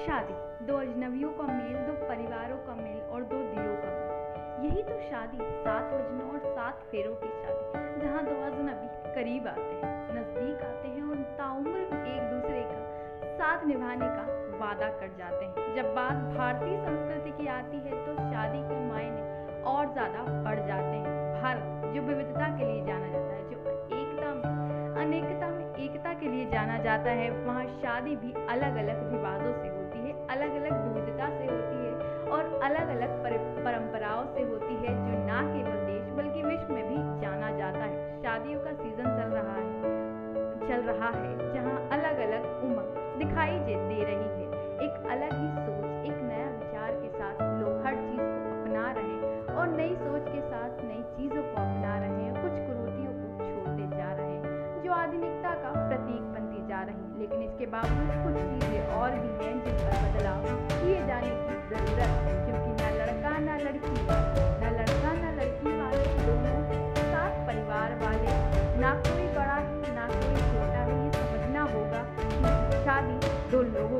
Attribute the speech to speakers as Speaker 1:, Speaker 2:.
Speaker 1: शादी। दो अजनबियों का मेल, दो परिवारों का मेल और दो दिलों का मेल। यही तो शादी, सात वजनों और सात फेरों की शादी, जहाँ दो अजनबी करीब आते हैं, नज़दीक आते हैं और ताउम्र एक दूसरे का साथ निभाने का वादा कर जाते हैं। जब बात भारतीय संस्कृति की आती है तो शादी के मायने और ज़्यादा बढ़ जाते हैं। भारत, जो विविधता के लिए जाता है, वहाँ शादी भी अलग अलग रिवाजों से होती है अलग अलग विविधता से होती है और अलग अलग परंपराओं से होती है, जो ना केवल देश बल्कि विश्व में भी जाना जाता है। शादियों का सीज़न चल रहा है, चल रहा है, जहाँ अलग अलग उम्र दिखाई दे रही है। एक अलग ही सोच, एक नया विचार के साथ लोग हर चीज़ को अपना रहे और नई सोच के साथ लेकिन इसके बावजूद कुछ चीज़ें और भी हैं जिन पर बदलाव किए जाने की ज़रूरत है, क्योंकि न लड़का, न लड़की, न लड़का, न लड़की वाले दोनों साथ परिवार वाले, ना कोई बड़ा ही, ना कोई छोटा ही समझना होगा कि शादी दो लोगों